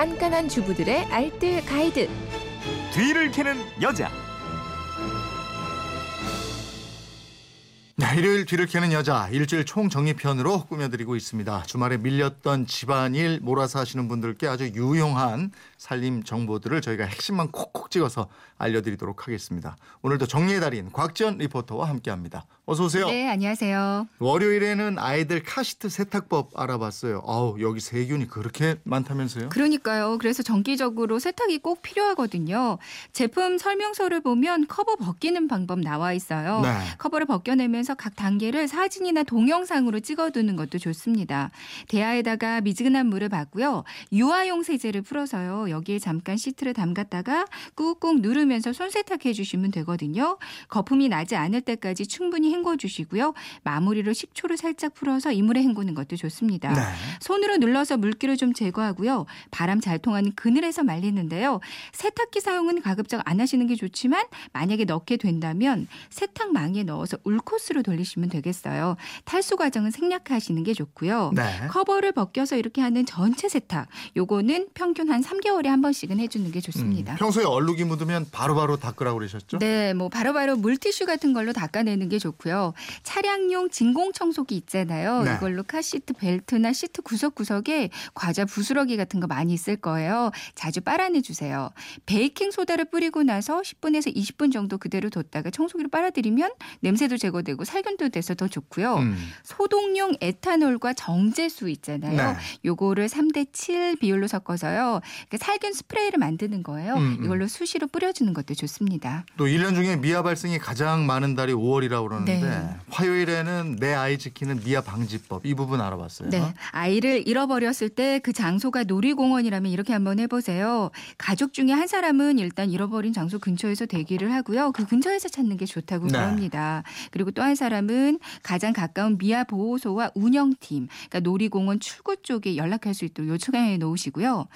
깐깐한 주부들의 알뜰 가이드. 뒤를 캐는 여자. 네, 일요일 뒤를 캐는 여자 일주일 총정리편으로 꾸며드리고 있습니다. 주말에 밀렸던 집안일 몰아서 하시는 분들께 아주 유용한 살림 정보들을 저희가 핵심만 콕콕 찍어서 알려드리도록 하겠습니다. 오늘도 정리의 달인 곽지연 리포터와 함께합니다. 어서 오세요. 네, 안녕하세요. 월요일에는 아이들 카시트 세탁법 알아봤어요. 아우 여기 세균이 그렇게 많다면서요? 그러니까요. 그래서 정기적으로 세탁이 꼭 필요하거든요. 제품 설명서를 보면 커버 벗기는 방법 나와 있어요. 네. 커버를 벗겨내면서 각 단계를 사진이나 동영상으로 찍어두는 것도 좋습니다. 대야에다가 미지근한 물을 받고요. 유아용 세제를 풀어서요. 여기에 잠깐 시트를 담갔다가 꾹꾹 누르면서 손 세탁해 주시면 되거든요. 거품이 나지 않을 때까지 충분히 헹궈 주시고요. 마무리로 식초를 살짝 풀어서 이물에 헹구는 것도 좋습니다. 네. 손으로 눌러서 물기를 좀 제거하고요. 바람 잘 통하는 그늘에서 말리는데요. 세탁기 사용은 가급적 안 하시는 게 좋지만 만약에 넣게 된다면 세탁망에 넣어서 울코스로 돌리시면 되겠어요. 탈수 과정은 생략하시는 게 좋고요. 네. 커버를 벗겨서 이렇게 하는 전체 세탁. 요거는 평균 한 3개월에 한 번씩은 해주는 게 좋습니다. 음, 평소에 얼룩이 묻으면 바로바로 닦으라고 그러셨죠? 네, 뭐 바로 바로 물티슈 같은 걸로 닦아내는 게 좋고요. 차량용 진공 청소기 있잖아요. 네. 이걸로 카시트 벨트나 시트 구석구석에 과자 부스러기 같은 거 많이 있을 거예요. 자주 빨아내 주세요. 베이킹 소다를 뿌리고 나서 10분에서 20분 정도 그대로 뒀다가 청소기로 빨아들이면 냄새도 제거되고 살균도 돼서 더 좋고요. 음. 소독용 에탄올과 정제수 있잖아요. 네. 요거를 3대 7 비율로 섞어서요. 그 살균 스프레이를 만드는 거예요. 음, 음. 이걸로 수시로 뿌려주는 것도 좋습니다. 또 1년 중에 미아 발생이 가장 많은 달이 5월이라고 그러는데 네. 화요일에는 내 아이 지키는 미아 방지법 이 부분 알아봤어요. 네. 아이를 잃어버렸을 때 그 장소가 놀이공원이라면 이렇게 한번 해보세요. 가족 중에 한 사람은 일단 잃어버린 장소 근처에서 대기를 하고요. 그 근처에서 찾는 게 좋다고 네. 그럽니다. 그리고 또 한 사람은 가장 가까운 미아 보호소와 운영팀, 그러니까 놀이공원 출구 쪽에 연락할 수 있도록 요청해 놓으시고요.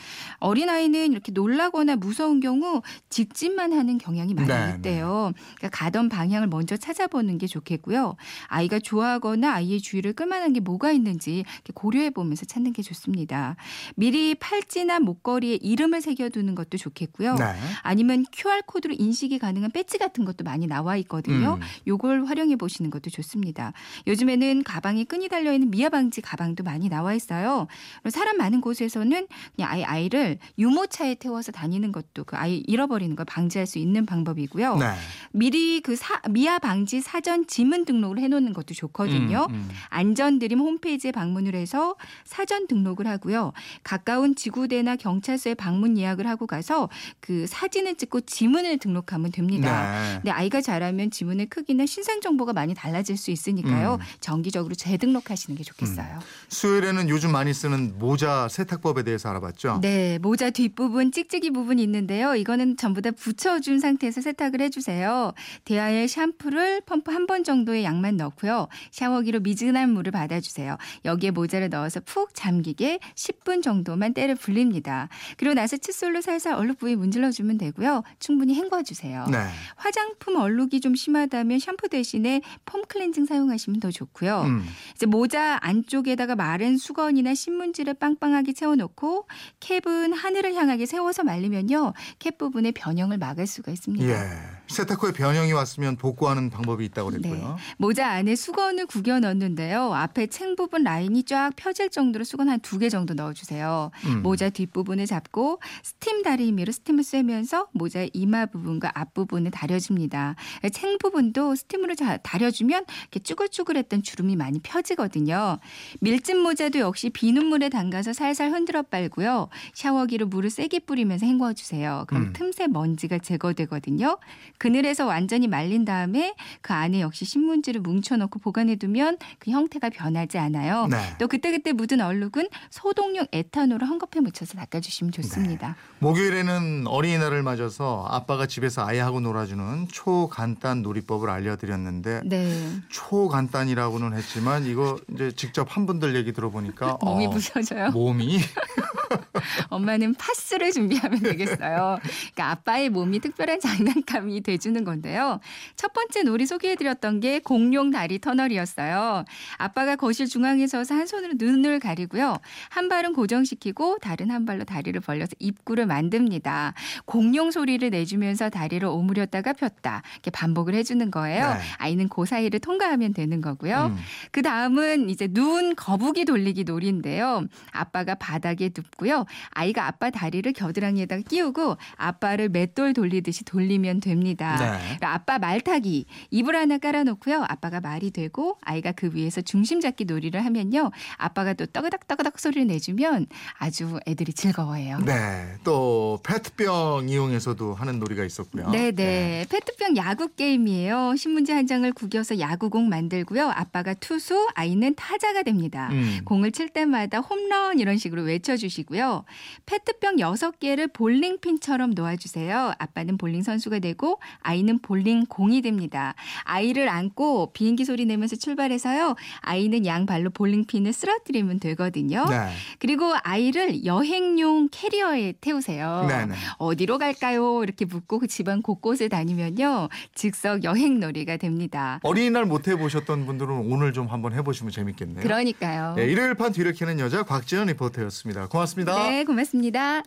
어린아이는 이렇게 놀라거나 무서운 경우 직진만 하는 경향이 많이 네, 있대요. 그러니까 가던 방향을 먼저 찾아보는 게 좋겠 고요. 아이가 좋아하거나 아이의 주의를 끌만한 게 뭐가 있는지 고려해 보면서 찾는 게 좋습니다. 미리 팔찌나 목걸이에 이름을 새겨두는 것도 좋겠고요. 네. 아니면 QR 코드로 인식이 가능한 배지 같은 것도 많이 나와 있거든요. 음. 요걸 활용해 보시는 것도 좋습니다. 요즘에는 가방에 끈이 달려 있는 미아 방지 가방도 많이 나와 있어요. 사람 많은 곳에서는 그냥 아이 아이를 유모차에 태워서 다니는 것도 그 아이 잃어버리는 걸 방지할 수 있는 방법이고요. 네. 미리 그 사, 미아 방지 사전 지문 등록을 해놓는 것도 좋거든요. 음, 음. 안전드림 홈페이지에 방문을 해서 사전 등록을 하고요. 가까운 지구대나 경찰서에 방문 예약을 하고 가서 그 사진을 찍고 지문을 등록하면 됩니다. 네. 근데 아이가 자라면 지문의 크기나 신상 정보가 많이 달라질 수 있으니까요. 음. 정기적으로 재등록하시는 게 좋겠어요. 수요일에는 요즘 많이 쓰는 모자 세탁법에 대해서 알아봤죠. 네, 모자 뒷부분 찍찍이 부분이 있는데요. 이거는 전부 다 붙여준 상태에서 세탁을 해주세요. 대야에 샴푸를 펌프 한번 정도의 양만 넣고요. 샤워기로 미지근한 물을 받아주세요. 여기에 모자를 넣어서 푹 잠기게 10분 정도만 때를 불립니다. 그리고 나서 칫솔로 살살 얼룩 부위 문질러주면 되고요. 충분히 헹궈주세요. 네. 화장품 얼룩이 좀 심하다면 샴푸 대신에 폼 클렌징 사용하시면 더 좋고요. 음. 이제 모자 안쪽에다가 마른 수건이나 신문지를 빵빵하게 채워놓고 캡은 하늘을 향하게 세워서 말리면요 캡 부분의 변형을 막을 수가 있습니다. 예. 세탁 후에 변형이 왔으면 복구하는 방법이 있다고 네. 그랬고요. 모자 안에 수건을 구겨 넣는데요. 앞에 챙 부분 라인이 쫙 펴질 정도로 수건 한 두 개 정도 넣어주세요. 음. 모자 뒷부분을 잡고 스팀 다리미로 스팀을 쐬면서 모자의 이마 부분과 앞부분을 다려줍니다. 챙 부분도 스팀으로 자- 다려주면 이렇게 쭈글쭈글했던 주름이 많이 펴지거든요. 밀짚 모자도 역시 비눗물에 담가서 살살 흔들어 빨고요. 샤워기로 물을 세게 뿌리면서 헹궈주세요. 그럼 음. 틈새 먼지가 제거되거든요. 그늘에서 완전히 말린 다음에 그 안에 역시 신문지를 뭉쳐놓고 보관해두면 그 형태가 변하지 않아요. 네. 또 그때그때 묻은 얼룩은 소독용 에탄올을 헝겊에 묻혀서 닦아주시면 좋습니다. 목요일에는 어린이날을 맞아서 아빠가 집에서 아이하고 놀아주는 초간단 놀이법을 알려드렸는데 네. 초간단이라고는 했지만 이거 이제 직접 한 분들 얘기 들어보니까 몸이 어, 부서져요. 몸이 엄마는 파스를 준비하면 되겠어요. 그러니까 아빠의 몸이 특별한 장난감이 돼주는 건데요. 첫 번째 놀이 소개해드렸던 게 공룡 다리 터널이었어요. 아빠가 거실 중앙에 서서 한 손으로 눈을 가리고요. 한 발은 고정시키고 다른 한 발로 다리를 벌려서 입구를 만듭니다. 공룡 소리를 내주면서 다리를 오므렸다가 폈다. 이렇게 반복을 해주는 거예요. 네. 아이는 그 사이를 통과하면 되는 거고요. 음. 그 다음은 이제 눈 거북이 돌리기 놀이인데요. 아빠가 바닥에 눕고요. 아이가 아빠 다리를 겨드랑이에다가 끼우고 아빠를 맷돌 돌리듯이 돌리면 됩니다. 네. 아빠 말타기 입을 하나 깔아놓고요. 아빠가 말이 되고 아이가 그 위에서 중심 잡기 놀이를 하면요. 아빠가 또 떠그닥 떠그닥 소리를 내주면 아주 애들이 즐거워해요. 네. 또 페트병 이용해서도 하는 놀이가 있었고요. 네네. 페트병 야구 게임이에요. 신문지 한 장을 구겨서 야구공 만들고요. 아빠가 투수, 아이는 타자가 됩니다. 음. 공을 칠 때마다 홈런 이런 식으로 외쳐주시고 요. 페트병 6개를 볼링핀처럼 놓아주세요. 아빠는 볼링 선수가 되고 아이는 볼링 공이 됩니다. 아이를 안고 비행기 소리 내면서 출발해서요. 아이는 양 발로 볼링핀을 쓰러뜨리면 되거든요. 네. 그리고 아이를 여행용 캐리어에 태우세요. 네, 네. 어디로 갈까요? 이렇게 묻고 그 집안 곳곳에 다니면요. 즉석 여행 놀이가 됩니다. 어린이날 못 해보셨던 분들은 오늘 좀 한번 해보시면 재밌겠네요. 그러니까요. 네, 일요일 판 뒤를 캐는 여자 곽지연 리포터였습니다. 고맙습니다. 네, 고맙습니다.